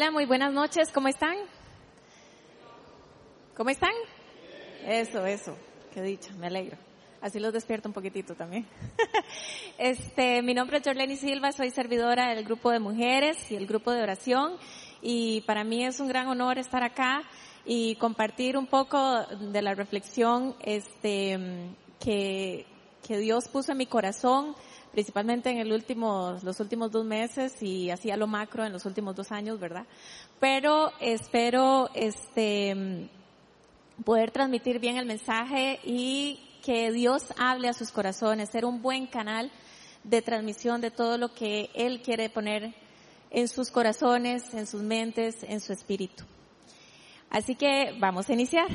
Hola, muy buenas noches, ¿cómo están? ¿Cómo están? Eso, eso, qué dicha, me alegro. Así los despierto un poquitito también. Este, mi nombre es Jorleni Silva, soy servidora del grupo de mujeres y el grupo de oración y para mí es un gran honor estar acá y compartir un poco de la reflexión este, que, que Dios puso en mi corazón principalmente en el último, los últimos dos meses y así a lo macro en los últimos dos años, ¿verdad? Pero espero, este, poder transmitir bien el mensaje y que Dios hable a sus corazones, ser un buen canal de transmisión de todo lo que Él quiere poner en sus corazones, en sus mentes, en su espíritu. Así que vamos a iniciar.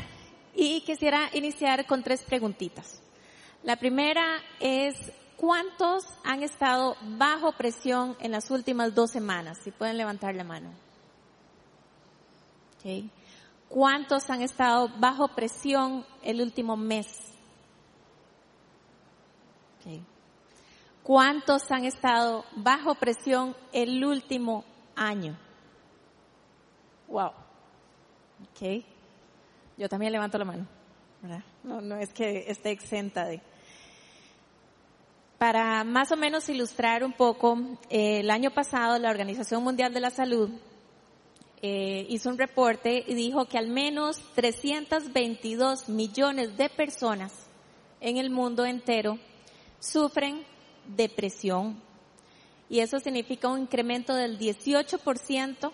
Y quisiera iniciar con tres preguntitas. La primera es, ¿cuántos han estado bajo presión en las últimas dos semanas? Si pueden levantar la mano. Okay. ¿Cuántos han estado bajo presión el último mes? Okay. ¿Cuántos han estado bajo presión el último año? Wow. Okay. Yo también levanto la mano. No, no es que esté exenta de. Para más o menos ilustrar un poco, eh, el año pasado la Organización Mundial de la Salud eh, hizo un reporte y dijo que al menos 322 millones de personas en el mundo entero sufren depresión. Y eso significa un incremento del 18%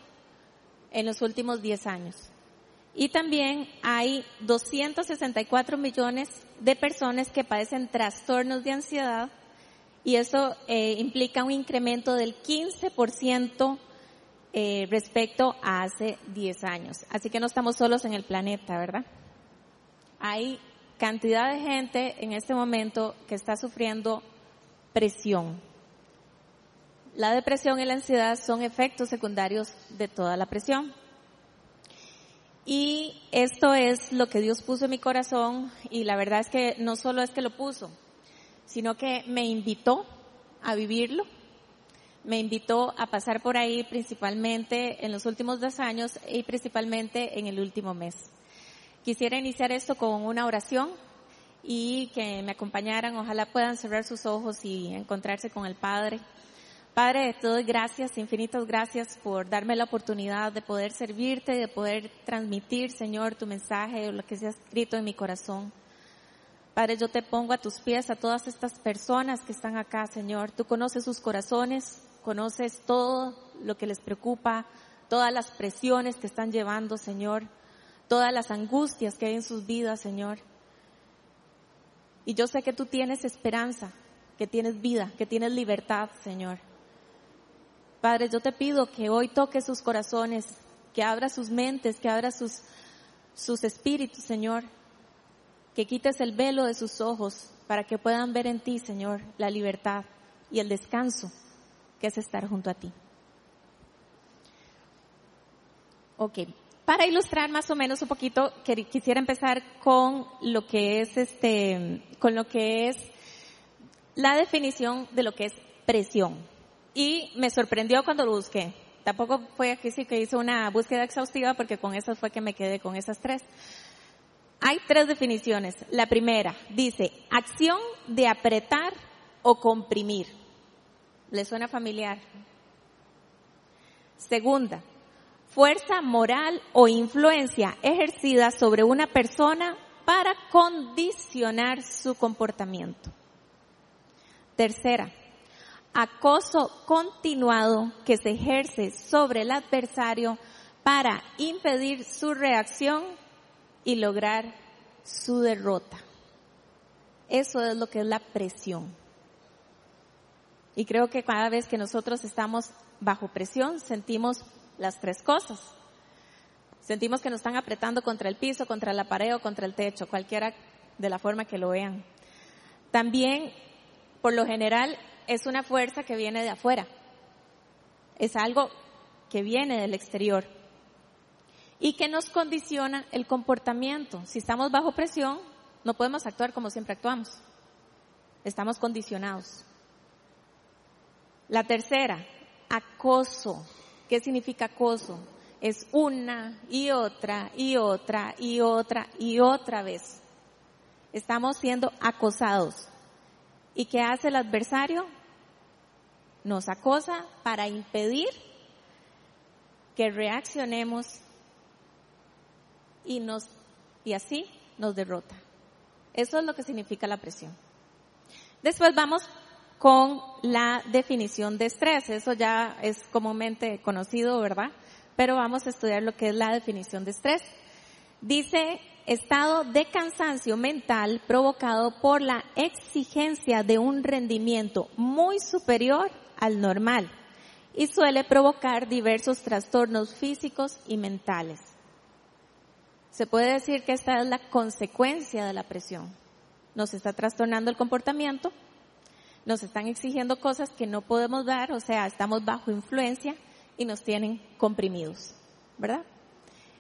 en los últimos 10 años. Y también hay 264 millones de personas que padecen trastornos de ansiedad y eso eh, implica un incremento del 15% eh, respecto a hace 10 años. Así que no estamos solos en el planeta, ¿verdad? Hay cantidad de gente en este momento que está sufriendo presión. La depresión y la ansiedad son efectos secundarios de toda la presión. Y esto es lo que Dios puso en mi corazón y la verdad es que no solo es que lo puso, sino que me invitó a vivirlo me invitó a pasar por ahí principalmente en los últimos dos años y principalmente en el último mes. Quisiera iniciar esto con una oración y que me acompañaran. Ojalá puedan cerrar sus ojos y encontrarse con el Padre. Padre, te doy gracias, infinitas gracias por darme la oportunidad de poder servirte, de poder transmitir, Señor, tu mensaje, lo que se ha escrito en mi corazón. Padre, yo te pongo a tus pies a todas estas personas que están acá, Señor. Tú conoces sus corazones, conoces todo lo que les preocupa, todas las presiones que están llevando, Señor, todas las angustias que hay en sus vidas, Señor. Y yo sé que tú tienes esperanza, que tienes vida, que tienes libertad, Señor. Padre, yo te pido que hoy toques sus corazones, que abra sus mentes, que abra sus, sus espíritus, Señor. Que quites el velo de sus ojos para que puedan ver en ti, Señor, la libertad y el descanso que es estar junto a ti. Ok, para ilustrar más o menos un poquito, quisiera empezar con lo que es este, con lo que es la definición de lo que es presión. Y me sorprendió cuando lo busqué. Tampoco fue aquí sí que hice una búsqueda exhaustiva porque con eso fue que me quedé con esas tres. Hay tres definiciones. La primera dice acción de apretar o comprimir. ¿Le suena familiar? Segunda, fuerza moral o influencia ejercida sobre una persona para condicionar su comportamiento. Tercera, acoso continuado que se ejerce sobre el adversario para impedir su reacción y lograr su derrota. Eso es lo que es la presión. Y creo que cada vez que nosotros estamos bajo presión sentimos las tres cosas. Sentimos que nos están apretando contra el piso, contra la pared o contra el techo, cualquiera de la forma que lo vean. También, por lo general, es una fuerza que viene de afuera. Es algo que viene del exterior y que nos condiciona el comportamiento. Si estamos bajo presión, no podemos actuar como siempre actuamos. Estamos condicionados. La tercera, acoso. ¿Qué significa acoso? es una y otra y otra y otra y otra vez. Estamos siendo acosados. ¿Y qué hace el adversario? Nos acosa para impedir que reaccionemos y nos y así nos derrota. Eso es lo que significa la presión. Después vamos con la definición de estrés. Eso ya es comúnmente conocido, ¿verdad? Pero vamos a estudiar lo que es la definición de estrés. Dice estado de cansancio mental provocado por la exigencia de un rendimiento muy superior al normal y suele provocar diversos trastornos físicos y mentales. Se puede decir que esta es la consecuencia de la presión. Nos está trastornando el comportamiento, nos están exigiendo cosas que no podemos dar, o sea, estamos bajo influencia y nos tienen comprimidos, ¿verdad?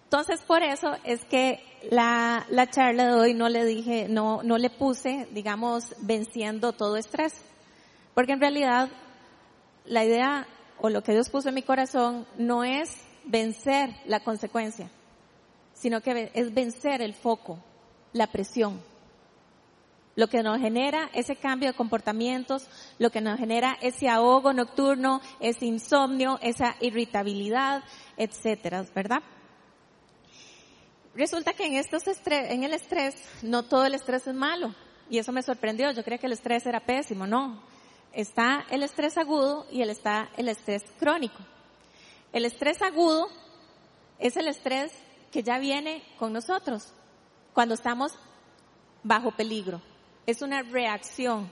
Entonces, por eso es que la, la charla de hoy no le dije, no, no le puse, digamos, venciendo todo estrés. Porque en realidad, la idea o lo que Dios puso en mi corazón no es vencer la consecuencia, sino que es vencer el foco, la presión. Lo que nos genera ese cambio de comportamientos, lo que nos genera ese ahogo nocturno, ese insomnio, esa irritabilidad, etcétera, ¿verdad? Resulta que en estos estrés, en el estrés, no todo el estrés es malo. Y eso me sorprendió. Yo creía que el estrés era pésimo. No. Está el estrés agudo y está el estrés crónico. El estrés agudo es el estrés que ya viene con nosotros cuando estamos bajo peligro. Es una reacción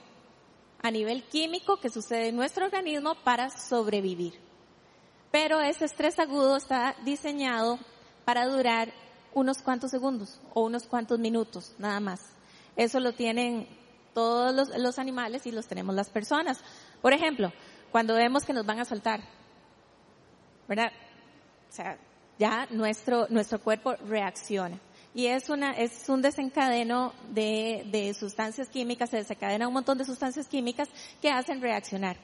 a nivel químico que sucede en nuestro organismo para sobrevivir. Pero ese estrés agudo está diseñado para durar unos cuantos segundos o unos cuantos minutos, nada más. Eso lo tienen todos los, animales y los tenemos las personas. Por ejemplo, cuando vemos que nos van a saltar, ¿verdad? O sea, ya nuestro, nuestro cuerpo reacciona. Y es una, es un desencadeno de, de sustancias químicas, se desencadena un montón de sustancias químicas que hacen reaccionar.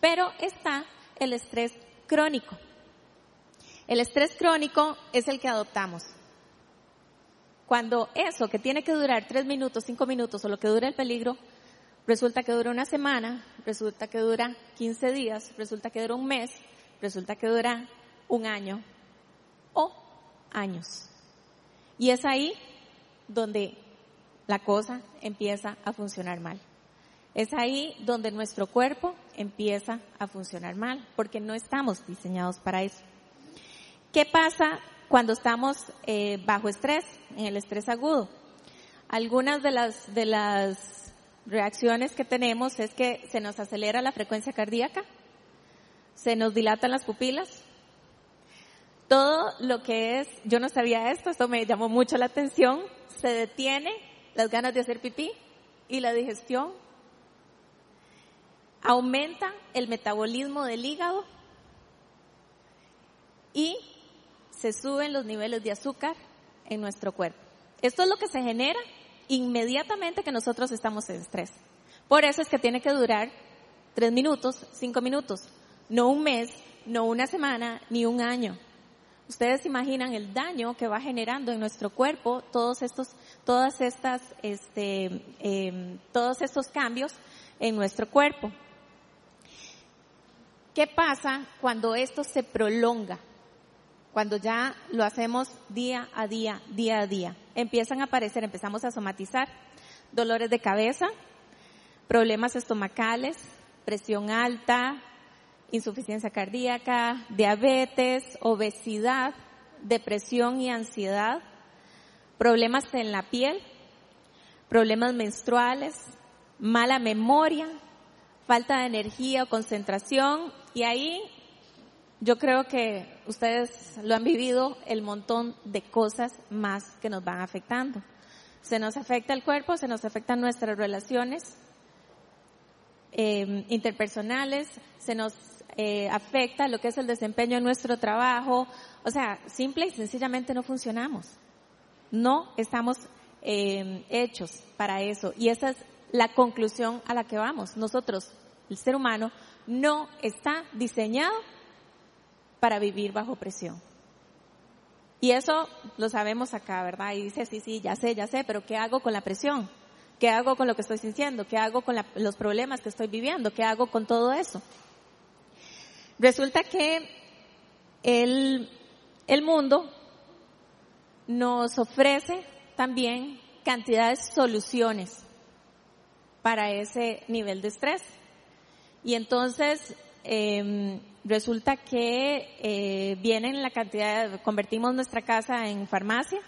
Pero está el estrés crónico. El estrés crónico es el que adoptamos. Cuando eso que tiene que durar tres minutos, cinco minutos o lo que dura el peligro, resulta que dura una semana, resulta que dura 15 días, resulta que dura un mes, resulta que dura un año, años. Y es ahí donde la cosa empieza a funcionar mal. Es ahí donde nuestro cuerpo empieza a funcionar mal, porque no estamos diseñados para eso. ¿Qué pasa cuando estamos eh, bajo estrés, en el estrés agudo? Algunas de las, de las reacciones que tenemos es que se nos acelera la frecuencia cardíaca, se nos dilatan las pupilas, todo lo que es, yo no sabía esto, esto me llamó mucho la atención, se detiene las ganas de hacer pipí y la digestión, aumenta el metabolismo del hígado y se suben los niveles de azúcar en nuestro cuerpo. Esto es lo que se genera inmediatamente que nosotros estamos en estrés. Por eso es que tiene que durar tres minutos, cinco minutos, no un mes, no una semana, ni un año. Ustedes imaginan el daño que va generando en nuestro cuerpo todos estos, todas estas, este, em, todos estos cambios en nuestro cuerpo. ¿Qué pasa cuando esto se prolonga? Cuando ya lo hacemos día a día, día a día. Empiezan a aparecer, empezamos a somatizar dolores de cabeza, problemas estomacales, presión alta, insuficiencia cardíaca, diabetes, obesidad, depresión y ansiedad, problemas en la piel, problemas menstruales, mala memoria, falta de energía o concentración y ahí yo creo que ustedes lo han vivido el montón de cosas más que nos van afectando. Se nos afecta el cuerpo, se nos afectan nuestras relaciones eh, interpersonales, se nos eh, afecta lo que es el desempeño de nuestro trabajo. O sea, simple y sencillamente no funcionamos. No estamos eh, hechos para eso. Y esa es la conclusión a la que vamos. Nosotros, el ser humano, no está diseñado para vivir bajo presión. Y eso lo sabemos acá, ¿verdad? Y dice, sí, sí, ya sé, ya sé, pero ¿qué hago con la presión? ¿Qué hago con lo que estoy sintiendo? ¿Qué hago con los problemas que estoy viviendo? ¿Qué hago con todo eso? Resulta que el, el mundo nos ofrece también cantidades de soluciones para ese nivel de estrés. Y entonces eh, resulta que eh, vienen la cantidad, convertimos nuestra casa en farmacia,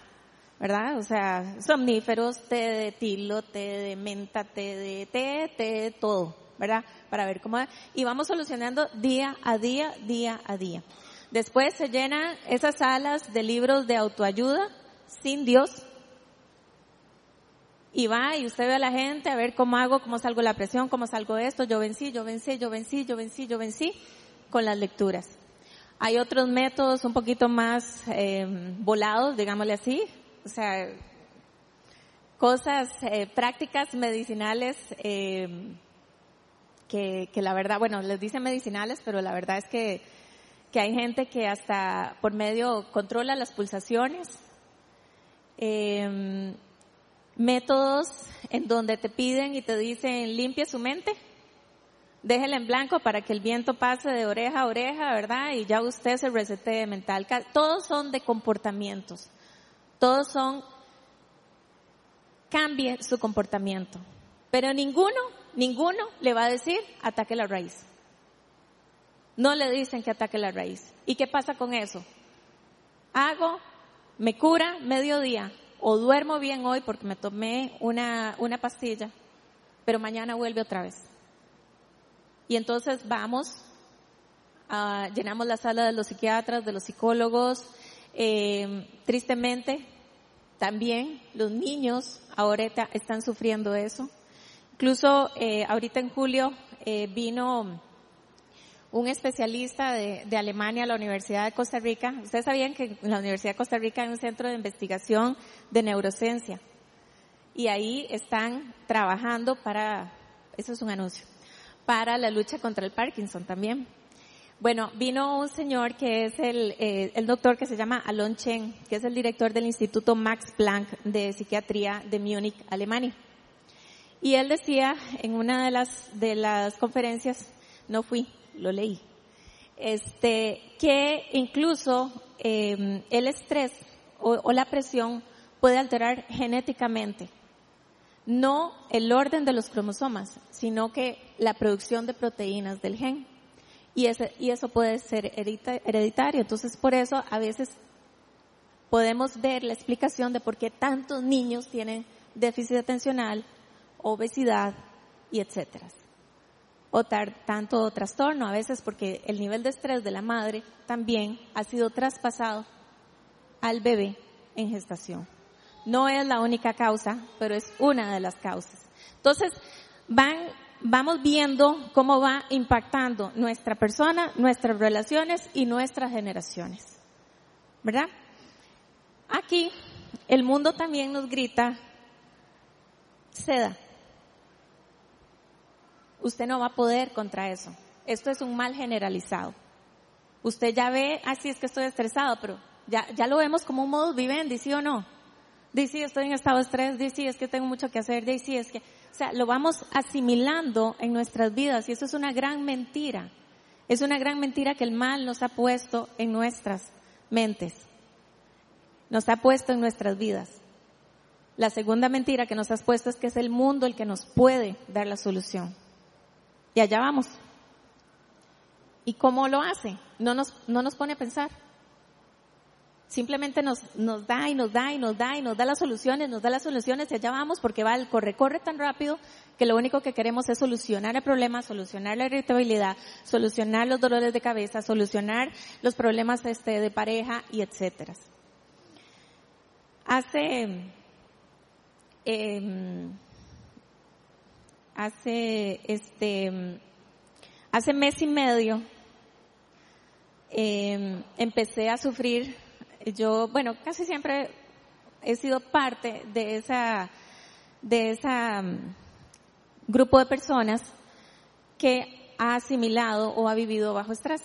¿verdad? O sea, somníferos, té de tilo, té de menta, té de té, té de todo, ¿verdad? Para ver cómo, y vamos solucionando día a día, día a día. Después se llenan esas salas de libros de autoayuda sin Dios, y va y usted ve a la gente a ver cómo hago, cómo salgo la presión, cómo salgo esto, yo vencí, yo vencí, yo vencí, yo vencí, yo vencí, con las lecturas. Hay otros métodos un poquito más eh, volados, digámosle así, o sea, cosas, eh, prácticas medicinales eh, que, que la verdad, bueno, les dicen medicinales, pero la verdad es que, que hay gente que hasta por medio controla las pulsaciones. Eh, métodos en donde te piden y te dicen limpie su mente, déjela en blanco para que el viento pase de oreja a oreja, ¿verdad? Y ya usted se resete mental. Todos son de comportamientos. Todos son cambie su comportamiento. Pero ninguno, ninguno le va a decir ataque la raíz. No le dicen que ataque la raíz. ¿Y qué pasa con eso? Hago, me cura mediodía, o duermo bien hoy porque me tomé una, una pastilla, pero mañana vuelve otra vez. Y entonces vamos, llenamos la sala de los psiquiatras, de los psicólogos, eh, tristemente también los niños ahora están sufriendo eso. Incluso eh, ahorita en julio eh, vino un especialista de, Alemania a la Universidad de Costa Rica. Ustedes sabían que en la Universidad de Costa Rica hay un centro de investigación de neurociencia. Y ahí están trabajando para, eso es un anuncio, para la lucha contra el Parkinson también. Bueno, vino un señor que es el, eh, el doctor que se llama Alon Chen, que es el director del Instituto Max Planck de Psiquiatría de Múnich, Alemania. Y él decía en una de las, de las conferencias, no fui, lo leí, este, que incluso eh, el estrés o, la presión puede alterar genéticamente, no el orden de los cromosomas, sino que la producción de proteínas del gen. Y, ese, y eso puede ser hereditario. Entonces, por eso a veces podemos ver la explicación de por qué tantos niños tienen déficit atencional, obesidad y etcétera o tanto trastorno, a veces porque el nivel de estrés de la madre también ha sido traspasado al bebé en gestación. No es la única causa, pero es una de las causas. Entonces, van, vamos viendo cómo va impactando nuestra persona, nuestras relaciones y nuestras generaciones. ¿Verdad? Aquí, el mundo también nos grita, seda, usted no va a poder contra eso. Esto es un mal generalizado. Usted ya ve, así es que estoy estresado, pero ya, lo vemos como un modo vivendi, ¿sí o no? Dice, sí, estoy en estado de estrés, dice, sí, es que tengo mucho que hacer, dice, sí, es que, o sea, lo vamos asimilando en nuestras vidas y eso es una gran mentira. Es una gran mentira que el mal nos ha puesto en nuestras mentes. Nos ha puesto en nuestras vidas. La segunda mentira que nos has puesto es que es el mundo el que nos puede dar la solución. Y allá vamos. ¿Y cómo lo hace? No nos, no nos pone a pensar. Simplemente nos, nos da y nos da y nos da y nos da las soluciones, nos da las soluciones y allá vamos porque va el corre, corre tan rápido que lo único que queremos es solucionar el problema, solucionar la irritabilidad, solucionar los dolores de cabeza, solucionar los problemas este, de pareja y etcétera. Hace, eh, hace este hace mes y medio em, empecé a sufrir. Yo bueno casi siempre he sido parte de esa de esa mm, grupo de personas que ha asimilado o ha vivido bajo estrés.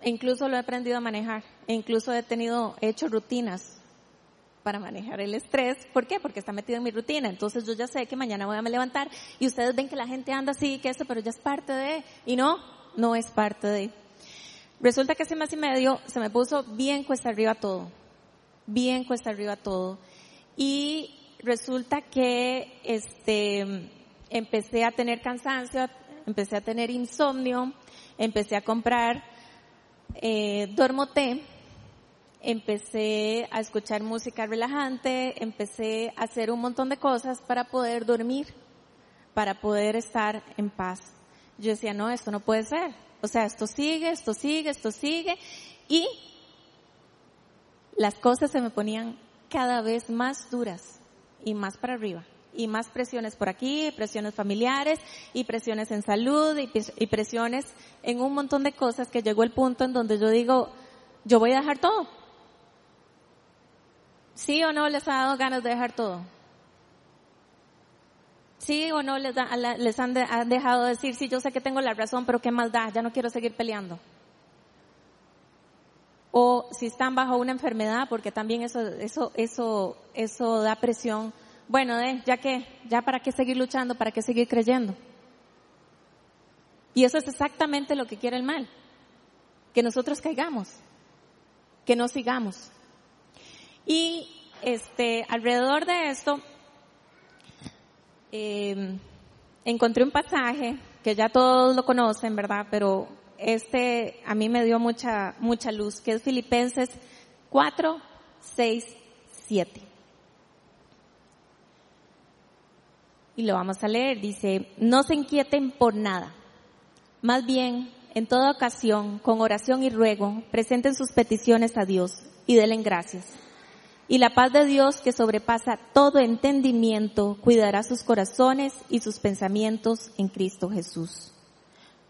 E incluso lo he aprendido a manejar E incluso he tenido, he hecho rutinas para manejar el estrés. ¿Por qué? Porque está metido en mi rutina. Entonces yo ya sé que mañana voy a levantar y ustedes ven que la gente anda así, que eso, pero ya es parte de, y no, no es parte de. Resulta que hace más y medio se me puso bien cuesta arriba todo. Bien cuesta arriba todo. Y resulta que, este, empecé a tener cansancio, empecé a tener insomnio, empecé a comprar eh, Dormoté, empecé a escuchar música relajante, empecé a hacer un montón de cosas para poder dormir, para poder estar en paz. Yo decía, no, esto no puede ser. O sea, esto sigue, esto sigue, esto sigue. Y las cosas se me ponían cada vez más duras y más para arriba y más presiones por aquí, presiones familiares y presiones en salud y, presiones en un montón de cosas que llegó el punto en donde yo digo, yo voy a dejar todo. ¿Sí o no les ha dado ganas de dejar todo? ¿Sí o no les, les han, han, dejado decir, sí, yo sé que tengo la razón, pero qué maldad, ya no quiero seguir peleando? O si están bajo una enfermedad, porque también eso, eso, eso, eso da presión bueno, eh, ya que, ya para qué seguir luchando, para qué seguir creyendo. Y eso es exactamente lo que quiere el mal, que nosotros caigamos, que no sigamos. Y este, alrededor de esto, em, encontré un pasaje que ya todos lo conocen, ¿verdad? Pero este a mí me dio mucha, mucha luz, que es Filipenses 4, 6, 7. y lo vamos a leer. Dice, no se inquieten por nada. Más bien, en toda ocasión, con oración y ruego, presenten sus peticiones a Dios y denle gracias. Y la paz de Dios que sobrepasa todo entendimiento cuidará sus corazones y sus pensamientos en Cristo Jesús.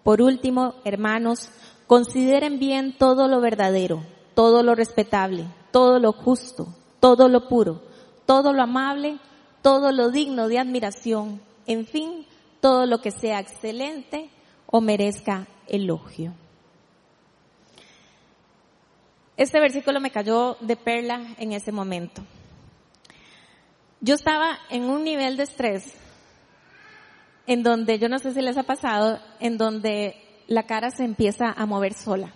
Por último, hermanos, consideren bien todo lo verdadero, todo lo respetable, todo lo justo, todo lo puro, todo lo amable, todo lo digno de admiración, en fin, todo lo que sea excelente o merezca elogio. Este versículo me cayó de perla en ese momento. Yo estaba en un nivel de estrés en donde, yo no sé si les ha pasado, en donde la cara se empieza a mover sola.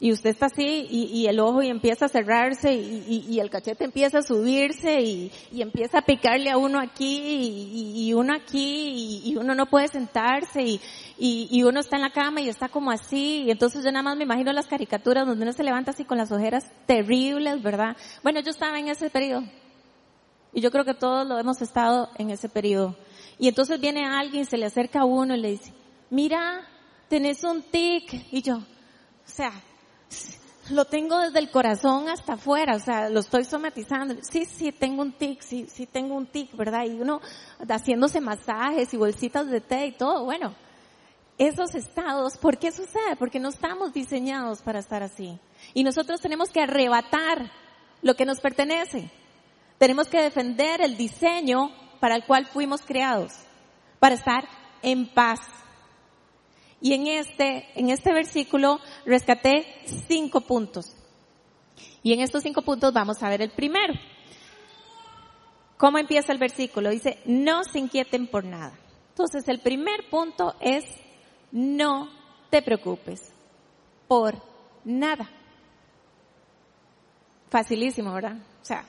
Y usted está así y, el ojo y empieza a cerrarse y, el cachete empieza a subirse y, empieza a picarle a uno aquí y, uno aquí y, uno no puede sentarse y, uno está en la cama y está como así. Y entonces yo nada más me imagino las caricaturas donde uno se levanta así con las ojeras terribles, ¿verdad? Bueno, yo estaba en ese periodo. Y yo creo que todos lo hemos estado en ese periodo. Y entonces viene alguien, se le acerca a uno y le dice, mira, tenés un tic. Y yo, o sea, lo tengo desde el corazón hasta afuera, o sea, lo estoy somatizando. Sí, sí, tengo un tic, sí, sí, tengo un tic, ¿verdad? Y uno haciéndose masajes y bolsitas de té y todo, bueno, esos estados, ¿por qué sucede? Porque no estamos diseñados para estar así. Y nosotros tenemos que arrebatar lo que nos pertenece. Tenemos que defender el diseño para el cual fuimos creados, para estar en paz. Y en este, en este versículo rescaté cinco puntos. Y en estos cinco puntos vamos a ver el primero. ¿Cómo empieza el versículo? Dice, no se inquieten por nada. Entonces el primer punto es, no te preocupes por nada. Facilísimo, ¿verdad? O sea,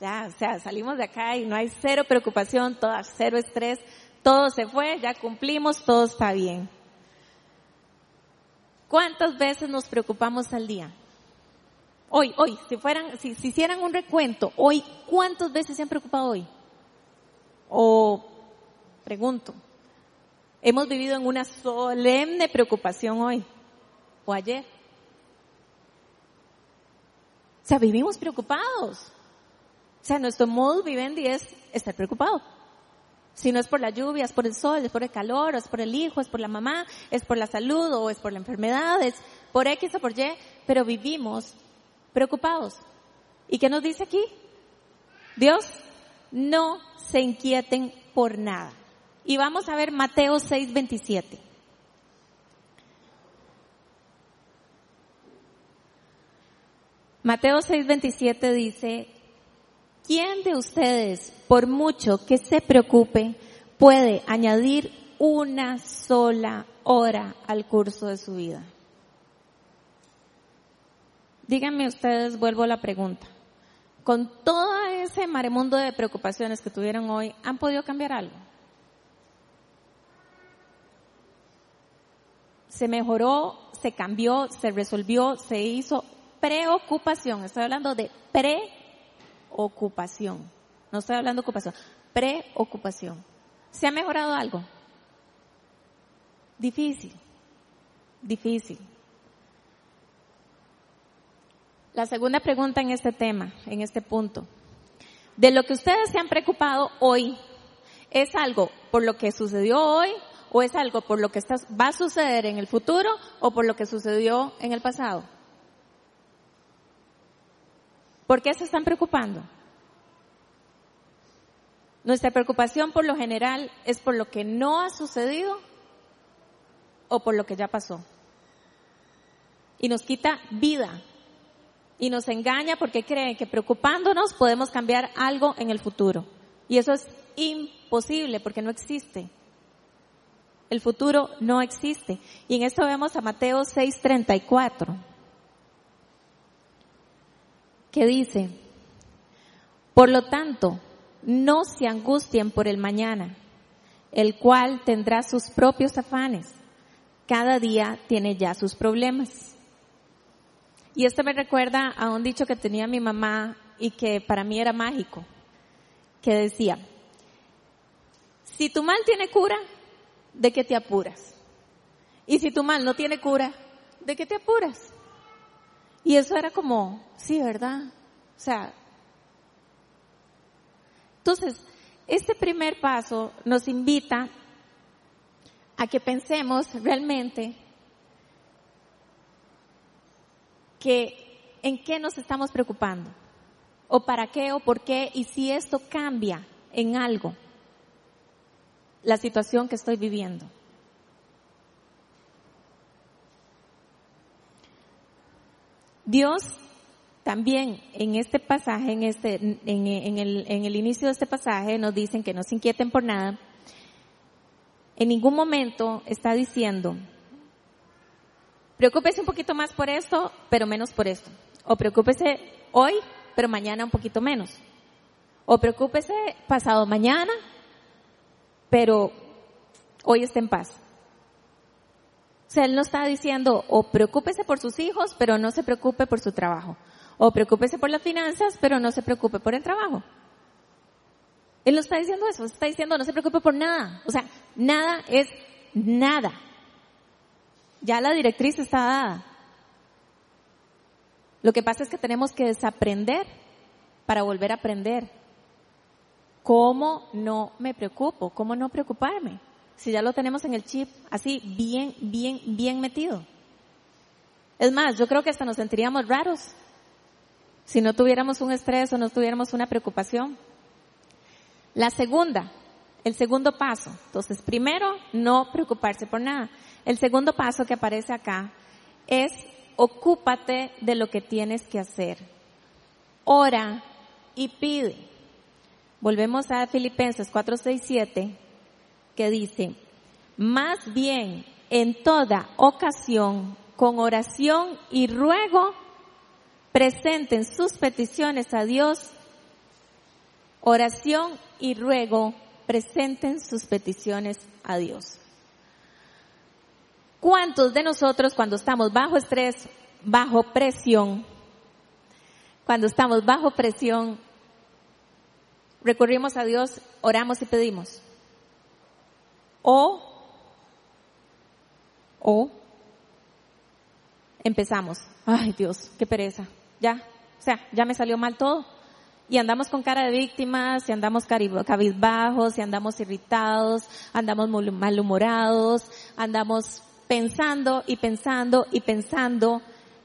ya, o sea, salimos de acá y no hay cero preocupación, toda cero estrés, todo se fue, ya cumplimos, todo está bien. ¿Cuántas veces nos preocupamos al día? Hoy, hoy, si fueran, si, hicieran un recuento, hoy, ¿cuántas veces se han preocupado hoy? O, pregunto, hemos vivido en una solemne preocupación hoy o ayer. O sea, vivimos preocupados. O sea, nuestro modo vivendi es estar preocupado. Si no es por la lluvia, es por el sol, es por el calor, es por el hijo, es por la mamá, es por la salud o es por la enfermedad, es por X o por Y, pero vivimos preocupados. ¿Y qué nos dice aquí? Dios, no se inquieten por nada. Y vamos a ver Mateo 6:27. Mateo 6:27 dice, ¿quién de ustedes, por mucho que se preocupe, puede añadir una sola hora al curso de su vida? Díganme ustedes, vuelvo a la pregunta. Con todo ese maremundo de preocupaciones que tuvieron hoy, ¿han podido cambiar algo? Se mejoró, se cambió, se resolvió, se hizo preocupación. Estoy hablando de preocupación. No estoy hablando de ocupación. Preocupación. ¿Se ha mejorado algo? Difícil. Difícil. La segunda pregunta en este tema, en este punto. De lo que ustedes se han preocupado hoy, ¿es algo por lo que sucedió hoy o es algo por lo que va a suceder en el futuro o por lo que sucedió en el pasado? ¿Por qué se están preocupando? Nuestra preocupación por lo general es por lo que no ha sucedido o por lo que ya pasó. Y nos quita vida, y nos engaña porque cree que preocupándonos podemos cambiar algo en el futuro. Y eso es imposible porque no existe. El futuro no existe. Y en esto vemos a Mateo 6:34, que dice, por lo tanto, no se angustien por el mañana, el cual tendrá sus propios afanes. Cada día tiene ya sus problemas. Y esto me recuerda a un dicho que tenía mi mamá y que para mí era mágico, que decía, si tu mal tiene cura, ¿de qué te apuras? Y si tu mal no tiene cura, ¿de qué te apuras? Y eso era como, sí, ¿verdad? O sea, entonces, este primer paso nos invita a que pensemos realmente que en qué nos estamos preocupando, o para qué, o por qué, y si esto cambia en algo la situación que estoy viviendo. Dios también en este pasaje, en, este, en, el, en el inicio de este pasaje, nos dicen que no se inquieten por nada. En ningún momento está diciendo, Preocúpese un poquito más por esto, pero menos por esto. O preocúpese hoy, pero mañana un poquito menos. O preocúpese pasado mañana, pero hoy está en paz. Sea, él no está diciendo, o preocúpese por sus hijos, pero no se preocupe por su trabajo. O preocúpese por las finanzas, pero no se preocupe por el trabajo. Él no está diciendo eso, está diciendo no se preocupe por nada. O sea, nada es nada. Ya la directriz está dada. Lo que pasa es que tenemos que desaprender para volver a aprender. ¿Cómo no me preocupo? ¿Cómo no preocuparme? Si ya lo tenemos en el chip, así, bien, bien, bien metido. Es más, yo creo que hasta nos sentiríamos raros si no tuviéramos un estrés o no tuviéramos una preocupación. La segunda, el segundo paso. Entonces, primero, no preocuparse por nada. El segundo paso que aparece acá es ocúpate de lo que tienes que hacer. Ora y pide. Volvemos a Filipenses 4, 6, 7, que dice, más bien en toda ocasión, con oración y ruego, presenten sus peticiones a Dios. Oración y ruego, presenten sus peticiones a Dios. ¿Cuántos de nosotros cuando estamos bajo estrés, bajo presión, cuando estamos bajo presión, recurrimos a Dios, oramos y pedimos? O, o, empezamos, ay Dios, qué pereza, ya, o sea, ya me salió mal todo. Y andamos con cara de víctimas, y andamos cabizbajos, y andamos irritados, andamos malhumorados, andamos pensando y pensando y pensando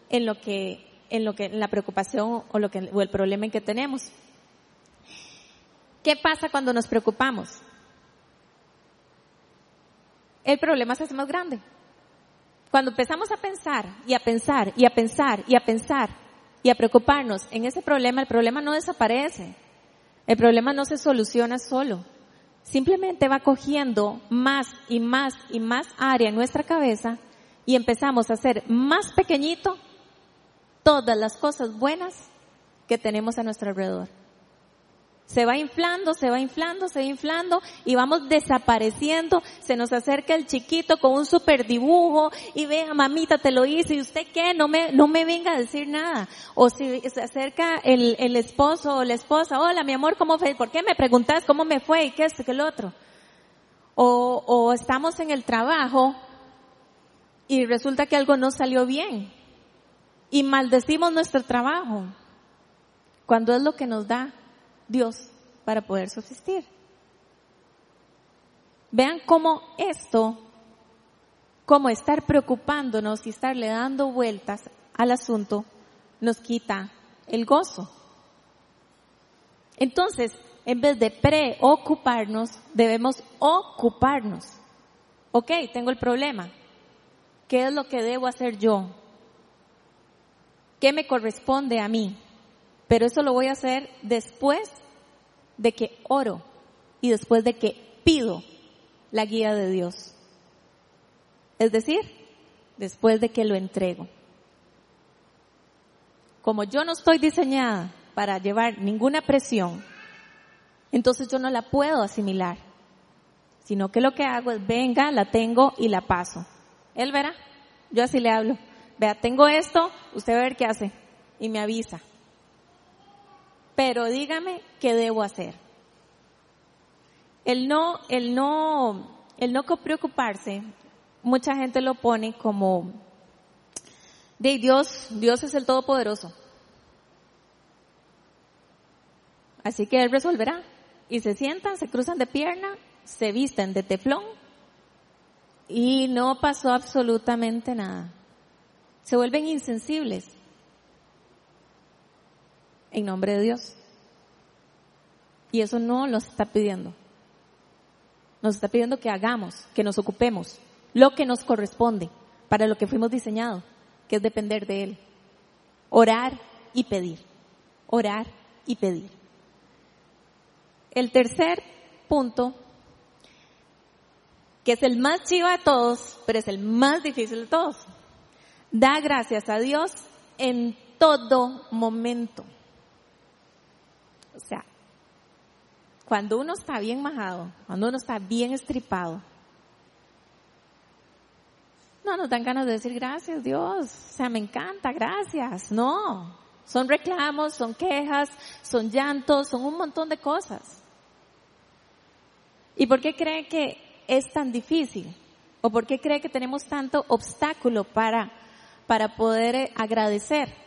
en lo que, en lo que, en la preocupación o lo que, o el problema en que tenemos. ¿Qué pasa cuando nos preocupamos? El problema se hace más grande. Cuando empezamos a pensar y a pensar y a pensar y a pensar y a preocuparnos en ese problema, el problema no desaparece. El problema no se soluciona solo. Simplemente va cogiendo más y más y más área en nuestra cabeza y empezamos a hacer más pequeñito todas las cosas buenas que tenemos a nuestro alrededor. Se va inflando, se va inflando, se va inflando y vamos desapareciendo. Se nos acerca el chiquito con un super dibujo y vea, mamita, te lo hice y usted qué, no me, no me venga a decir nada. O si se acerca el, el esposo o la esposa, hola mi amor, ¿cómo fue? ¿Por qué me preguntas cómo me fue y qué es que el otro? O, o estamos en el trabajo y resulta que algo no salió bien y maldecimos nuestro trabajo cuando es lo que nos da Dios para poder subsistir. Vean cómo esto, cómo estar preocupándonos y estarle dando vueltas al asunto, nos quita el gozo. Entonces, en vez de preocuparnos, debemos ocuparnos. Ok, tengo el problema. ¿Qué es lo que debo hacer yo? ¿Qué me corresponde a mí? Pero eso lo voy a hacer después de que oro y después de que pido la guía de Dios. Es decir, después de que lo entrego. Como yo no estoy diseñada para llevar ninguna presión, entonces yo no la puedo asimilar, sino que lo que hago es, venga, la tengo y la paso. Él verá, yo así le hablo. Vea, tengo esto, usted va a ver qué hace y me avisa pero dígame qué debo hacer. El no, el no, el no preocuparse, mucha gente lo pone como de Dios, Dios es el Todopoderoso. Así que Él resolverá. Y se sientan, se cruzan de pierna, se visten de teflón y no pasó absolutamente nada. Se vuelven insensibles en nombre de Dios. Y eso no nos está pidiendo. Nos está pidiendo que hagamos, que nos ocupemos lo que nos corresponde para lo que fuimos diseñados, que es depender de Él. Orar y pedir. Orar y pedir. El tercer punto, que es el más chivo de todos, pero es el más difícil de todos. Da gracias a Dios en todo momento. O sea, cuando uno está bien majado, cuando uno está bien estripado, no nos dan ganas de decir gracias Dios, o sea, me encanta, gracias. No, son reclamos, son quejas, son llantos, son un montón de cosas. ¿Y por qué cree que es tan difícil? ¿O por qué cree que tenemos tanto obstáculo para, para poder agradecer?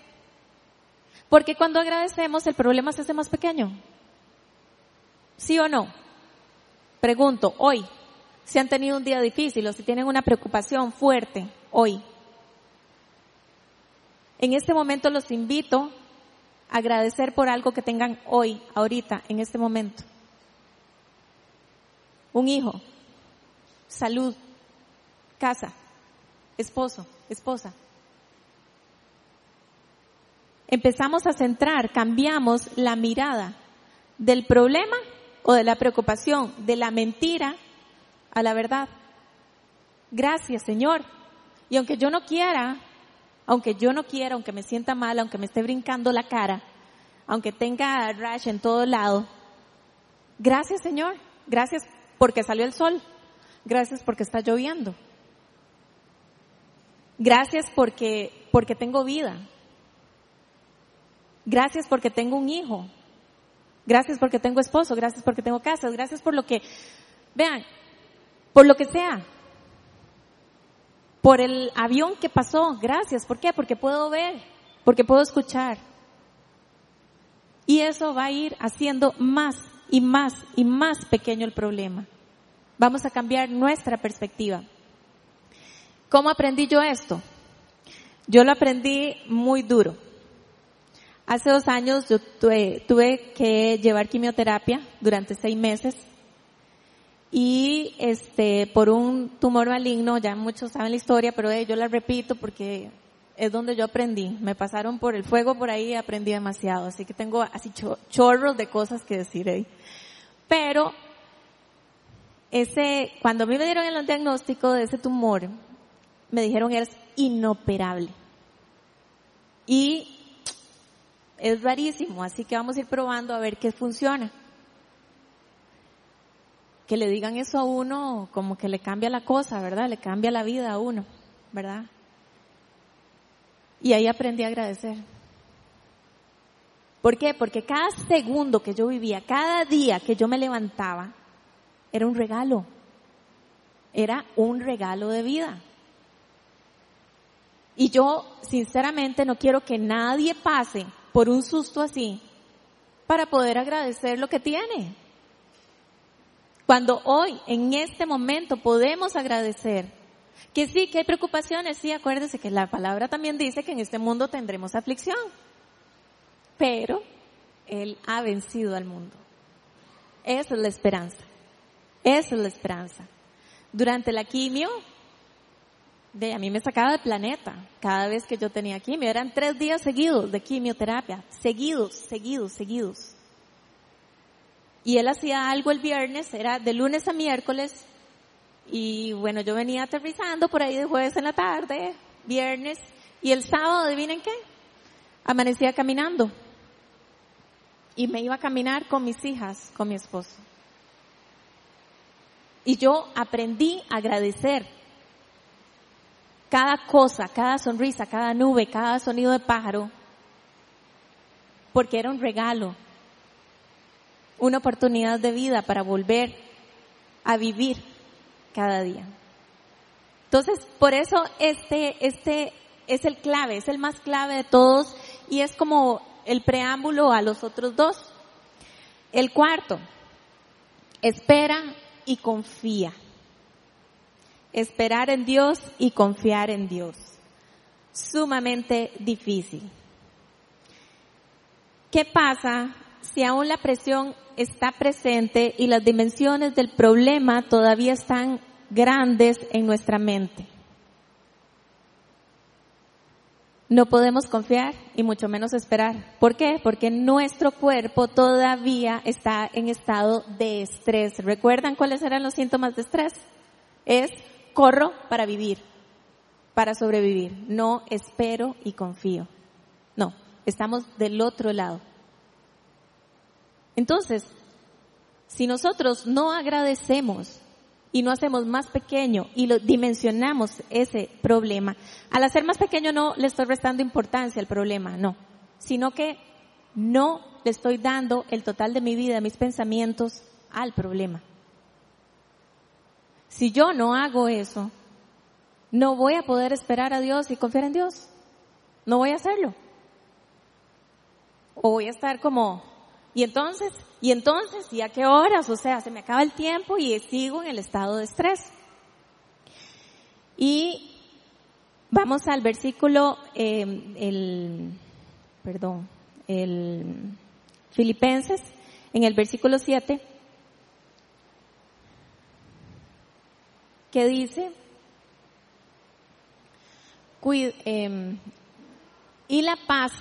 Porque cuando agradecemos el problema se hace más pequeño. ¿Sí o no? Pregunto, hoy, si han tenido un día difícil o si tienen una preocupación fuerte hoy. En este momento los invito a agradecer por algo que tengan hoy, ahorita, en este momento. Un hijo, salud, casa, esposo, esposa, empezamos a centrar, cambiamos la mirada del problema o de la preocupación, de la mentira a la verdad. Gracias, Señor. Y aunque yo no quiera, aunque yo no quiera, aunque me sienta mal, aunque me esté brincando la cara, aunque tenga rash en todo lado, gracias, Señor. Gracias porque salió el sol. Gracias porque está lloviendo. Gracias porque, porque tengo vida. Gracias porque tengo un hijo. Gracias porque tengo esposo. Gracias porque tengo casas. Gracias por lo que, vean, por lo que sea. Por el avión que pasó. Gracias. ¿Por qué? Porque puedo ver. Porque puedo escuchar. Y eso va a ir haciendo más y más y más pequeño el problema. Vamos a cambiar nuestra perspectiva. ¿Cómo aprendí yo esto? Yo lo aprendí muy duro. Hace dos años yo tuve, que llevar quimioterapia durante seis meses y este por un tumor maligno, ya muchos saben la historia, pero eh, yo la repito porque es donde yo aprendí. Me pasaron por el fuego por ahí y aprendí demasiado. Así que tengo así chorros de cosas que decir ahí. Pero, ese, cuando a mí me dieron el diagnóstico de ese tumor, me dijeron eres inoperable. Y es rarísimo, así que vamos a ir probando a ver qué funciona. Que le digan eso a uno como que le cambia la cosa, ¿verdad? Le cambia la vida a uno, ¿verdad? Y ahí aprendí a agradecer. ¿Por qué? Porque cada segundo que yo vivía, cada día que yo me levantaba, era un regalo. Era un regalo de vida. Y yo, sinceramente, no quiero que nadie pase por un susto así para poder agradecer lo que tiene. Cuando hoy, en este momento, podemos agradecer que sí, que hay preocupaciones, sí, acuérdese que la palabra también dice que en este mundo tendremos aflicción. Pero Él ha vencido al mundo. Esa es la esperanza. Esa es la esperanza. Durante la quimio, de, a mí me sacaba del planeta cada vez que yo tenía quimio. Eran tres días seguidos de quimioterapia. Seguidos, seguidos, seguidos. Y él hacía algo el viernes, era de lunes a miércoles, y bueno, yo venía aterrizando por ahí de jueves en la tarde, viernes, y el sábado, adivinen qué, amanecía caminando. Y me iba a caminar con mis hijas, con mi esposo. Y yo aprendí a agradecer cada cosa, cada sonrisa, cada nube, cada sonido de pájaro, porque era un regalo, una oportunidad de vida para volver a vivir cada día. Entonces, por eso este, este es el clave, es el más clave de todos y es como el preámbulo a los otros dos. El cuarto, espera y confía. Esperar en Dios y confiar en Dios. Sumamente difícil. ¿Qué pasa si aún la presión está presente y las dimensiones del problema todavía están grandes en nuestra mente. No podemos confiar y mucho menos esperar. ¿Por qué? Porque nuestro cuerpo todavía está en estado de estrés. ¿Recuerdan cuáles eran los síntomas de estrés? Es corro para vivir, para sobrevivir. No espero y confío. No, estamos del otro lado. Entonces, si nosotros no agradecemos y no hacemos más pequeño y lo dimensionamos ese problema, al hacer más pequeño no le estoy restando importancia al problema, no, sino que no le estoy dando el total de mi vida, mis pensamientos al problema. Si yo no hago eso, no voy a poder esperar a Dios y confiar en Dios. No voy a hacerlo. O voy a estar como, y entonces, y entonces, ¿y a qué horas? O sea, se me acaba el tiempo y sigo en el estado de estrés. Y vamos al versículo, eh, el, perdón, el Filipenses, en el versículo 7, que dice, eh, y la paz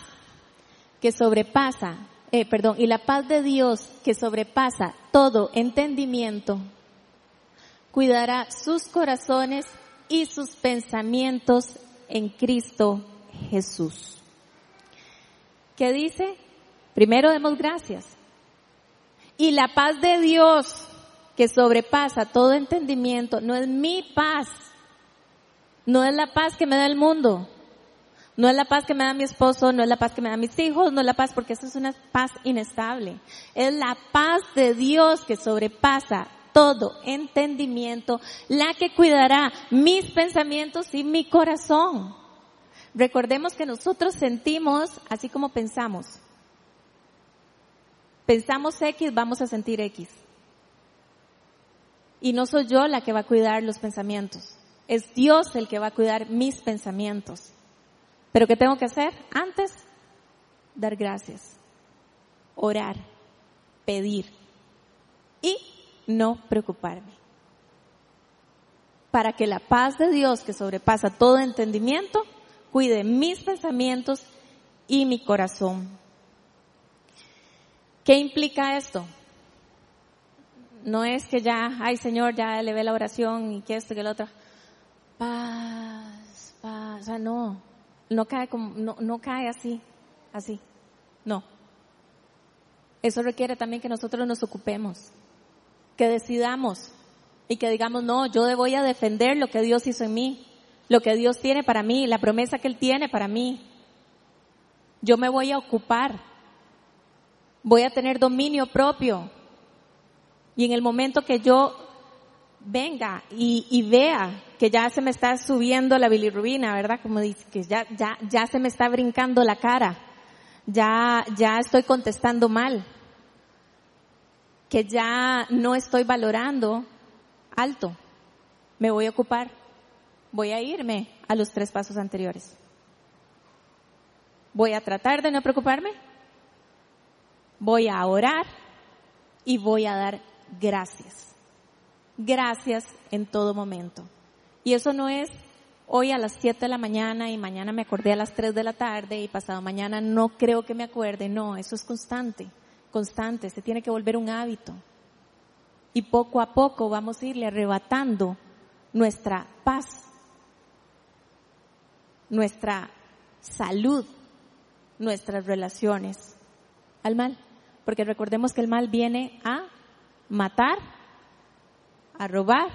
que sobrepasa eh, perdón, y la paz de Dios que sobrepasa todo entendimiento, cuidará sus corazones y sus pensamientos en Cristo Jesús. ¿Qué dice? Primero demos gracias. Y la paz de Dios que sobrepasa todo entendimiento no es mi paz, no es la paz que me da el mundo, no es la paz que me da mi esposo, no es la paz que me da mis hijos, no es la paz porque eso es una paz inestable. Es la paz de Dios que sobrepasa todo entendimiento, la que cuidará mis pensamientos y mi corazón. Recordemos que nosotros sentimos así como pensamos. Pensamos X, vamos a sentir X. Y no soy yo la que va a cuidar los pensamientos. Es Dios el que va a cuidar mis pensamientos. Pero ¿qué tengo que hacer? Antes, dar gracias, orar, pedir y no preocuparme. Para que la paz de Dios que sobrepasa todo entendimiento cuide mis pensamientos y mi corazón. ¿Qué implica esto? No es que ya, ay Señor, ya le ve la oración y que esto y que lo otro. Paz, paz, o sea, no, no cae como, no, no cae así, así, no. Eso requiere también que nosotros nos ocupemos, que decidamos y que digamos, no, yo voy a defender lo que Dios hizo en mí, lo que Dios tiene para mí, la promesa que Él tiene para mí. Yo me voy a ocupar. Voy a tener dominio propio. Y en el momento que yo venga y, vea que ya se me está subiendo la bilirrubina, ¿verdad? Como dice, que ya, ya, ya se me está brincando la cara. Ya, ya estoy contestando mal. Que ya no estoy valorando alto. Me voy a ocupar voy a irme a los tres pasos anteriores. Voy a tratar de no preocuparme, voy a orar y voy a dar gracias. Gracias en todo momento. Y eso no es hoy a las 7 de la mañana y mañana me acordé a las 3 de la tarde y pasado mañana no creo que me acuerde. No, eso es constante, constante, se tiene que volver un hábito. Y poco a poco vamos a irle arrebatando nuestra paz nuestra salud, nuestras relaciones al mal. Porque recordemos que el mal viene a matar, a robar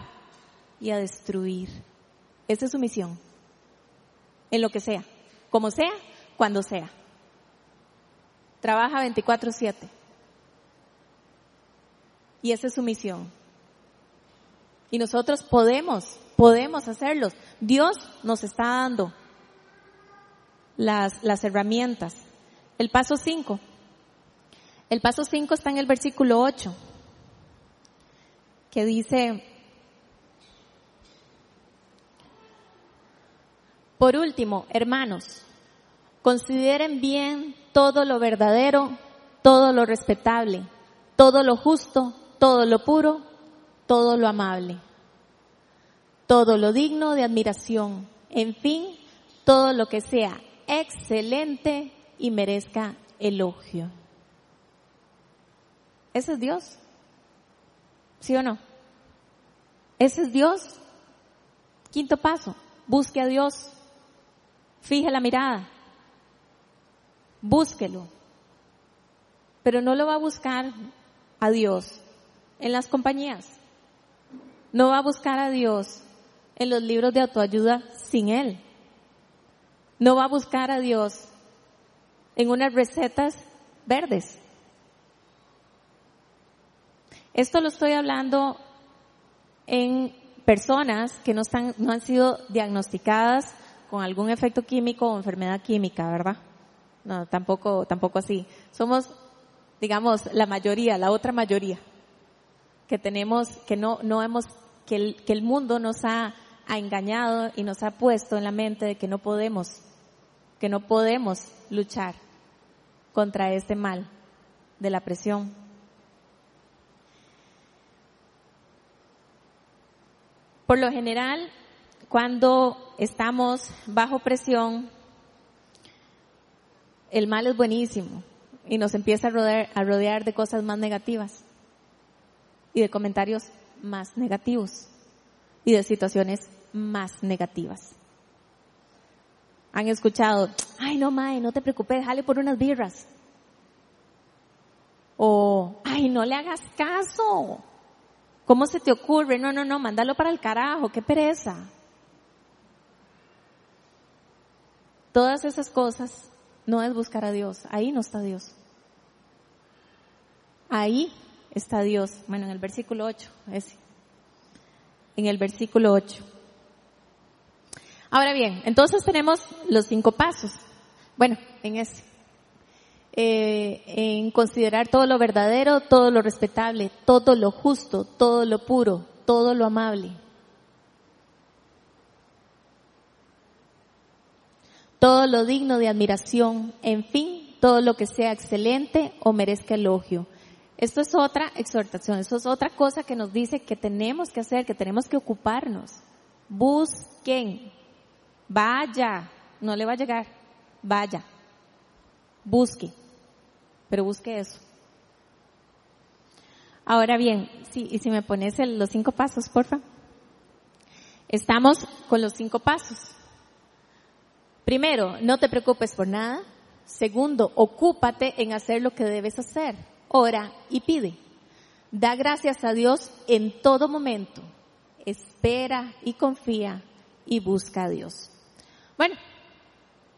y a destruir. Esa es su misión. En lo que sea, como sea, cuando sea. Trabaja 24/7. Y esa es su misión. Y nosotros podemos, podemos hacerlos. Dios nos está dando las, las herramientas. El paso 5. El paso 5 está en el versículo 8, que dice, por último, hermanos, consideren bien todo lo verdadero, todo lo respetable, todo lo justo, todo lo puro, todo lo amable, todo lo digno de admiración, en fin, todo lo que sea excelente y merezca elogio. Ese es Dios. ¿Sí o no? Ese es Dios. Quinto paso, busque a Dios. Fije la mirada. Búsquelo. Pero no lo va a buscar a Dios en las compañías. No va a buscar a Dios en los libros de autoayuda sin Él. No va a buscar a Dios en unas recetas verdes. Esto lo estoy hablando en personas que no, están, no han sido diagnosticadas con algún efecto químico o enfermedad química, ¿verdad? No, tampoco, tampoco así. Somos, digamos, la mayoría, la otra mayoría, que tenemos, que no, no hemos, que el, que el mundo nos ha ha engañado y nos ha puesto en la mente de que no podemos, que no podemos luchar contra este mal de la presión. Por lo general, cuando estamos bajo presión, el mal es buenísimo y nos empieza a rodear, a rodear de cosas más negativas y de comentarios más negativos y de situaciones más negativas. Han escuchado, ay no mae, no te preocupes, jale por unas birras. O, ay no le hagas caso. ¿Cómo se te ocurre? No, no, no, mándalo para el carajo, qué pereza. Todas esas cosas no es buscar a Dios, ahí no está Dios. Ahí está Dios. Bueno, en el versículo 8, ese. En el versículo 8. Ahora bien, entonces tenemos los cinco pasos. Bueno, en ese. Eh, en considerar todo lo verdadero, todo lo respetable, todo lo justo, todo lo puro, todo lo amable. Todo lo digno de admiración, en fin, todo lo que sea excelente o merezca elogio. Esto es otra exhortación, esto es otra cosa que nos dice que tenemos que hacer, que tenemos que ocuparnos. Busquen, Vaya, no le va a llegar. Vaya, busque, pero busque eso. Ahora bien, sí, y si me pones los cinco pasos, porfa. Estamos con los cinco pasos. Primero, no te preocupes por nada. Segundo, ocúpate en hacer lo que debes hacer. Ora y pide. Da gracias a Dios en todo momento. Espera y confía y busca a Dios. Bueno,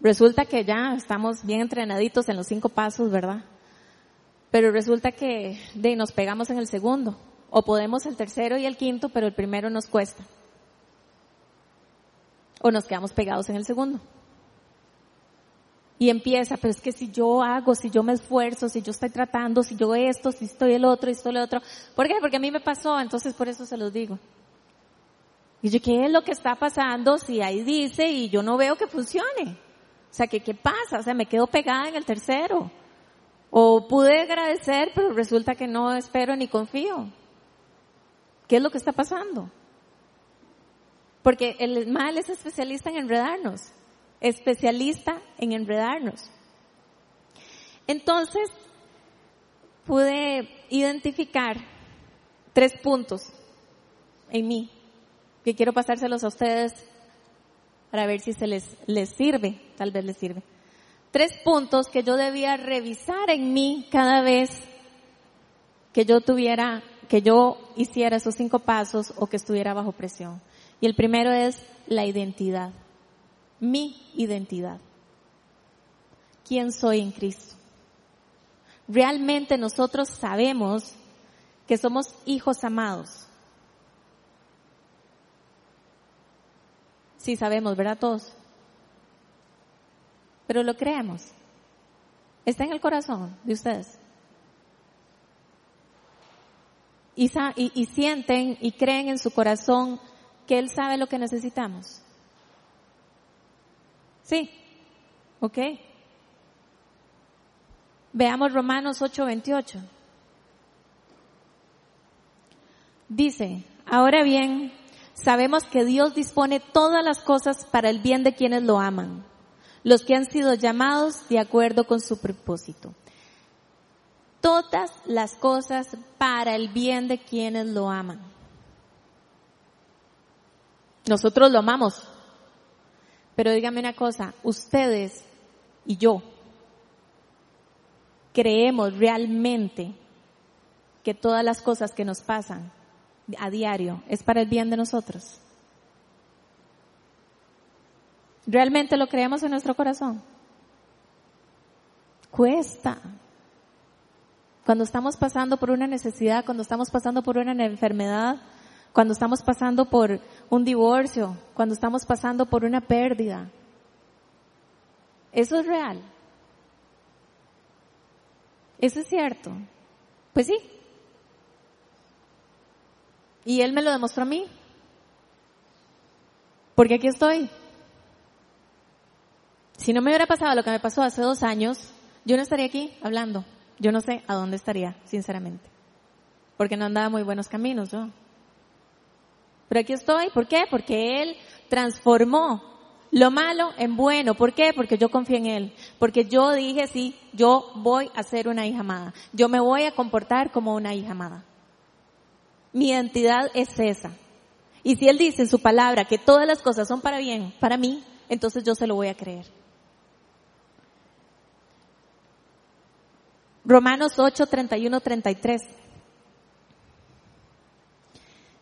resulta que ya estamos bien entrenaditos en los cinco pasos, ¿verdad? Pero resulta que de nos pegamos en el segundo. O podemos el tercero y el quinto, pero el primero nos cuesta. O nos quedamos pegados en el segundo. Y empieza, pero es que si yo hago, si yo me esfuerzo, si yo estoy tratando, si yo esto, si estoy el otro, si estoy el otro. ¿Por qué? Porque a mí me pasó, entonces por eso se los digo. Y yo, ¿qué es lo que está pasando si ahí dice y yo no veo que funcione? O sea, ¿qué, qué pasa? O sea, me quedo pegada en el tercero. O pude agradecer, pero resulta que no espero ni confío. ¿Qué es lo que está pasando? Porque el mal es especialista en enredarnos, especialista en enredarnos. Entonces, pude identificar tres puntos en mí que quiero pasárselos a ustedes para ver si se les, les sirve, tal vez les sirve tres puntos que yo debía revisar en mí cada vez que yo tuviera, que yo hiciera esos cinco pasos o que estuviera bajo presión. Y el primero es la identidad. Mi identidad. ¿Quién soy en Cristo? Realmente nosotros sabemos que somos hijos amados. Sí sabemos, ¿verdad todos? Pero lo creemos. Está en el corazón de ustedes. Y, y, sienten y creen en su corazón que Él sabe lo que necesitamos. Sí, ok. Veamos Romanos 8:28. Dice, ahora bien, sabemos que Dios dispone todas las cosas para el bien de quienes lo aman los que han sido llamados de acuerdo con su propósito. Todas las cosas para el bien de quienes lo aman. Nosotros lo amamos. Pero dígame una cosa, ustedes y yo creemos realmente que todas las cosas que nos pasan a diario es para el bien de nosotros. ¿Realmente lo creemos en nuestro corazón? Cuesta. Cuando estamos pasando por una necesidad, cuando estamos pasando por una enfermedad, cuando estamos pasando por un divorcio, cuando estamos pasando por una pérdida. Eso es real. Eso es cierto. Pues sí. Y él me lo demostró a mí. Porque aquí estoy. Si no me hubiera pasado lo que me pasó hace dos años, yo no estaría aquí hablando. Yo no sé a dónde estaría, sinceramente. Porque no andaba muy buenos caminos, ¿no? Pero aquí estoy. ¿Por qué? Porque Él transformó lo malo en bueno. ¿Por qué? Porque yo confío en Él. Porque yo dije, sí, yo voy a ser una hija amada. Yo me voy a comportar como una hija amada. Mi identidad es esa. Y si Él dice en su palabra que todas las cosas son para bien, para mí, entonces yo se lo voy a creer. Romanos 8, 31, 33.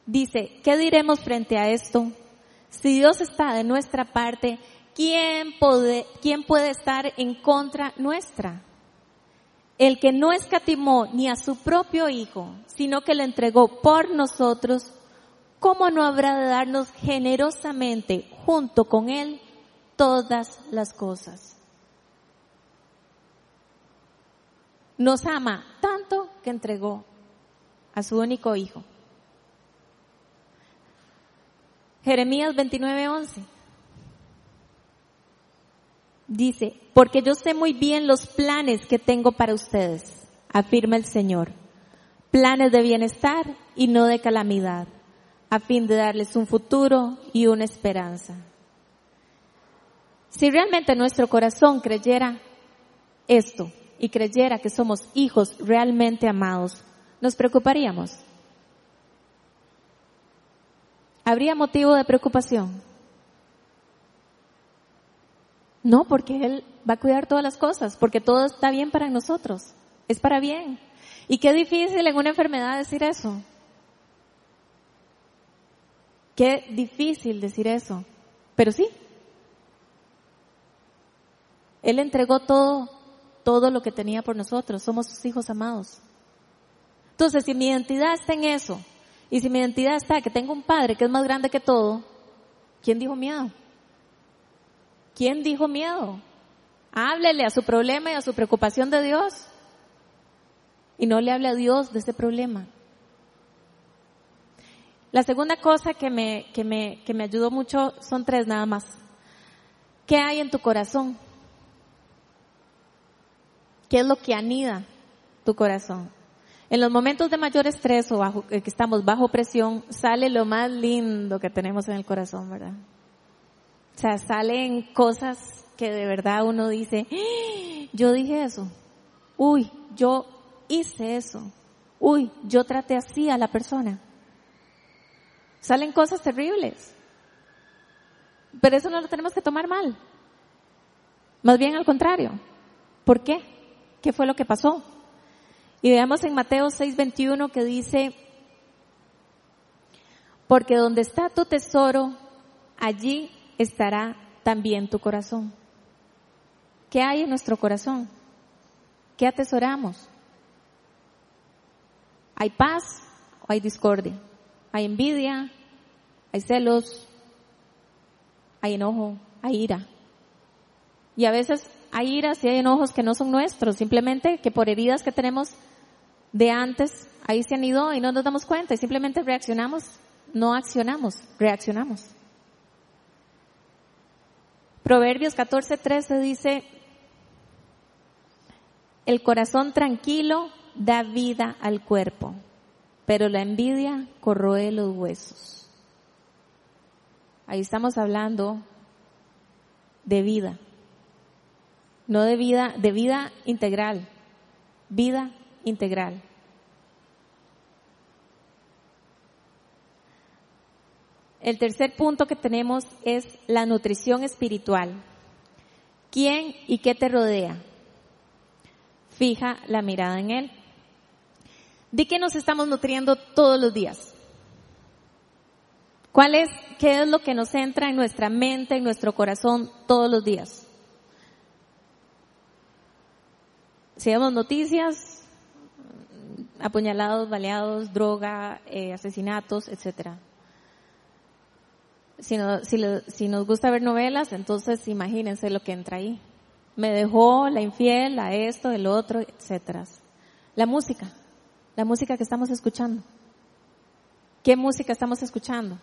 Dice, ¿qué diremos frente a esto? Si Dios está de nuestra parte, ¿quién puede, quién puede estar en contra nuestra? El que no escatimó ni a su propio Hijo, sino que le entregó por nosotros, ¿cómo no habrá de darnos generosamente junto con Él todas las cosas? Nos ama tanto que entregó a su único hijo. Jeremías 29:11 dice, porque yo sé muy bien los planes que tengo para ustedes, afirma el Señor, planes de bienestar y no de calamidad, a fin de darles un futuro y una esperanza. Si realmente nuestro corazón creyera esto y creyera que somos hijos realmente amados, ¿nos preocuparíamos? ¿Habría motivo de preocupación? No, porque Él va a cuidar todas las cosas, porque todo está bien para nosotros, es para bien. Y qué difícil en una enfermedad decir eso. Qué difícil decir eso, pero sí. Él entregó todo, todo lo que tenía por nosotros, somos sus hijos amados. Entonces, si mi identidad está en eso, y si mi identidad está que tengo un padre que es más grande que todo, ¿quién dijo miedo? ¿Quién dijo miedo? Háblele a su problema y a su preocupación de Dios. Y no le hable a Dios de ese problema. La segunda cosa que me, que me, que me ayudó mucho son tres nada más. ¿Qué hay en tu corazón? ¿Qué es lo que anida tu corazón? En los momentos de mayor estrés o bajo, eh, que estamos bajo presión, sale lo más lindo que tenemos en el corazón, ¿verdad? O sea, salen cosas que de verdad uno dice, ¡Ah! yo dije eso, uy, yo hice eso, uy, yo traté así a la persona. Salen cosas terribles. Pero eso no lo tenemos que tomar mal. Más bien al contrario. ¿Por qué? ¿Qué fue lo que pasó? Y veamos en Mateo 6:21 que dice, porque donde está tu tesoro, allí estará también tu corazón. ¿Qué hay en nuestro corazón? ¿Qué atesoramos? ¿Hay paz o hay discordia? ¿Hay envidia? ¿Hay celos? ¿Hay enojo? ¿Hay ira? Y a veces hay iras y hay enojos que no son nuestros, simplemente que por heridas que tenemos de antes, ahí se han ido y no nos damos cuenta y simplemente reaccionamos, no accionamos, reaccionamos. Proverbios 14:13 dice, el corazón tranquilo da vida al cuerpo, pero la envidia corroe los huesos. Ahí estamos hablando de vida, no de vida, de vida integral, vida integral. El tercer punto que tenemos es la nutrición espiritual. ¿Quién y qué te rodea? Fija la mirada en él. ¿De qué nos estamos nutriendo todos los días? ¿Cuál es, qué es lo que nos entra en nuestra mente, en nuestro corazón todos los días? Si vemos noticias, apuñalados, baleados, droga, eh, asesinatos, etcétera. Si, si, nos gusta ver novelas, entonces imagínense lo que entra ahí. Me dejó la infiel, a esto, el otro, etcétera. La música, la música que estamos escuchando. ¿Qué música estamos escuchando?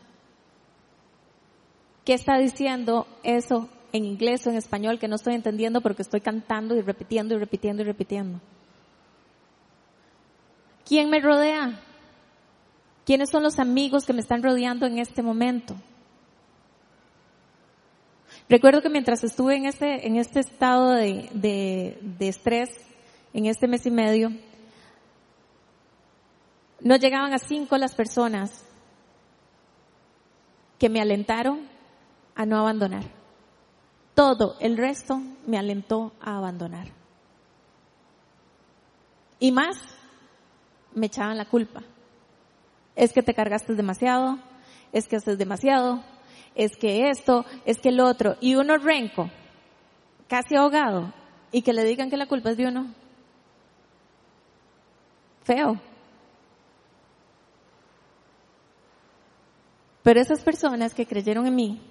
¿Qué está diciendo eso en inglés o en español que no estoy entendiendo porque estoy cantando y repitiendo y repitiendo y repitiendo? ¿Quién me rodea? ¿Quiénes son los amigos que me están rodeando en este momento? Recuerdo que mientras estuve en este, en este estado de, de estrés, en este mes y medio, no llegaban a cinco las personas que me alentaron a no abandonar. Todo el resto me alentó a abandonar. Y más me echaban la culpa. Es que te cargaste demasiado, es que haces demasiado, es que esto, es que el otro. Y uno renco, casi ahogado, y que le digan que la culpa es de uno. Feo. Pero esas personas que creyeron en mí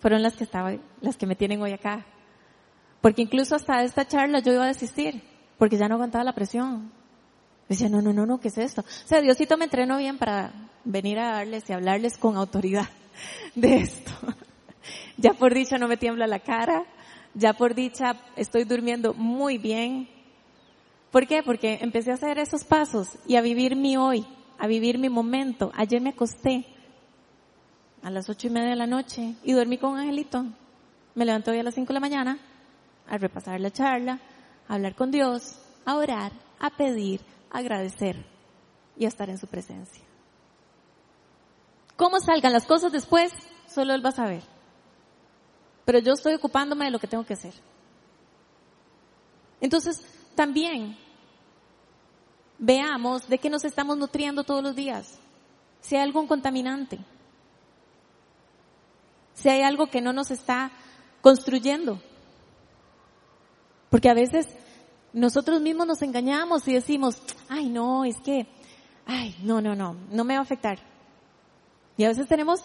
fueron las que estaban, las que me tienen hoy acá. Porque incluso hasta esta charla yo iba a desistir, porque ya no aguantaba la presión. Decía, no, no, no, no, ¿qué es esto? O sea, Diosito me entrenó bien para venir a darles y hablarles con autoridad de esto. ya por dicha no me tiembla la cara, ya por dicha estoy durmiendo muy bien. ¿Por qué? Porque empecé a hacer esos pasos y a vivir mi hoy, a vivir mi momento. Ayer me acosté a las ocho y media de la noche y dormí con angelito. me levanto hoy a las 5 de la mañana a repasar la charla, a hablar con Dios, a orar, a pedir, a agradecer y a estar en su presencia. ¿Cómo salgan las cosas después? Solo Él va a saber. Pero yo estoy ocupándome de lo que tengo que hacer. Entonces, también veamos de qué nos estamos nutriendo todos los días. Si hay algún contaminante, si hay algo que no nos está construyendo. Porque a veces nosotros mismos nos engañamos y decimos, ay no, es que, ay, no, no, no, no me va a afectar. Y a veces tenemos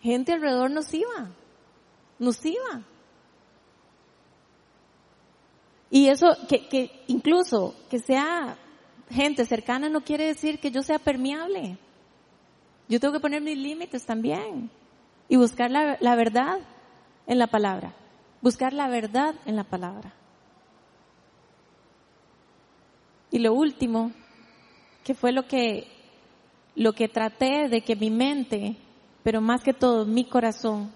gente alrededor nociva, nociva. Y eso, que, que incluso que sea gente cercana no quiere decir que yo sea permeable. Yo tengo que poner mis límites también y buscar la, verdad en la palabra. Buscar la verdad en la palabra. Y lo último, que fue lo que, lo que traté de que mi mente, pero más que todo mi corazón,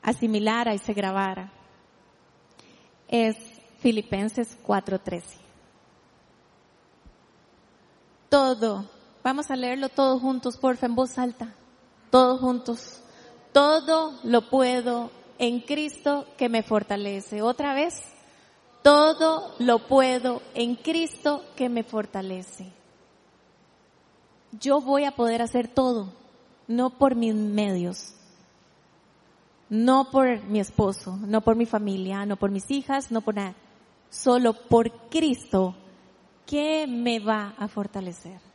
asimilara y se grabara, es Filipenses 4:13. Todo, vamos a leerlo todos juntos, porfa, en voz alta, todos juntos. Todo lo puedo en Cristo que me fortalece. Otra vez, todo lo puedo en Cristo que me fortalece. Yo voy a poder hacer todo, no por mis medios, no por mi esposo, no por mi familia, no por mis hijas, no por nada, solo por Cristo que me va a fortalecer.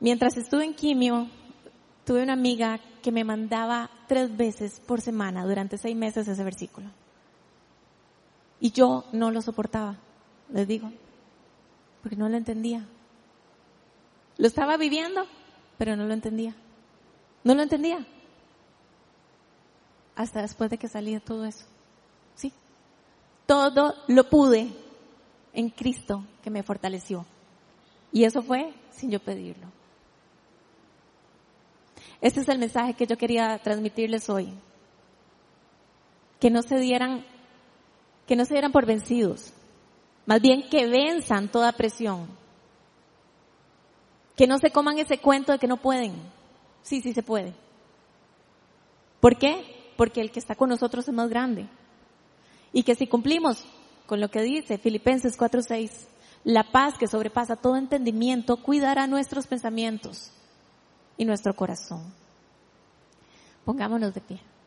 Mientras estuve en quimio, tuve una amiga que me mandaba tres veces por semana durante seis meses ese versículo. Y yo no lo soportaba, les digo, porque no lo entendía. Lo estaba viviendo, pero no lo entendía. No lo entendía. Hasta después de que salía todo eso. Sí. Todo lo pude en Cristo que me fortaleció. Y eso fue sin yo pedirlo. Este es el mensaje que yo quería transmitirles hoy. Que no se dieran, que no se dieran por vencidos. Más bien que venzan toda presión. Que no se coman ese cuento de que no pueden. Sí, sí se puede. ¿Por qué? Porque el que está con nosotros es más grande. Y que si cumplimos con lo que dice Filipenses 4:6, la paz que sobrepasa todo entendimiento cuidará nuestros pensamientos y nuestro corazón. Pongámonos de pie.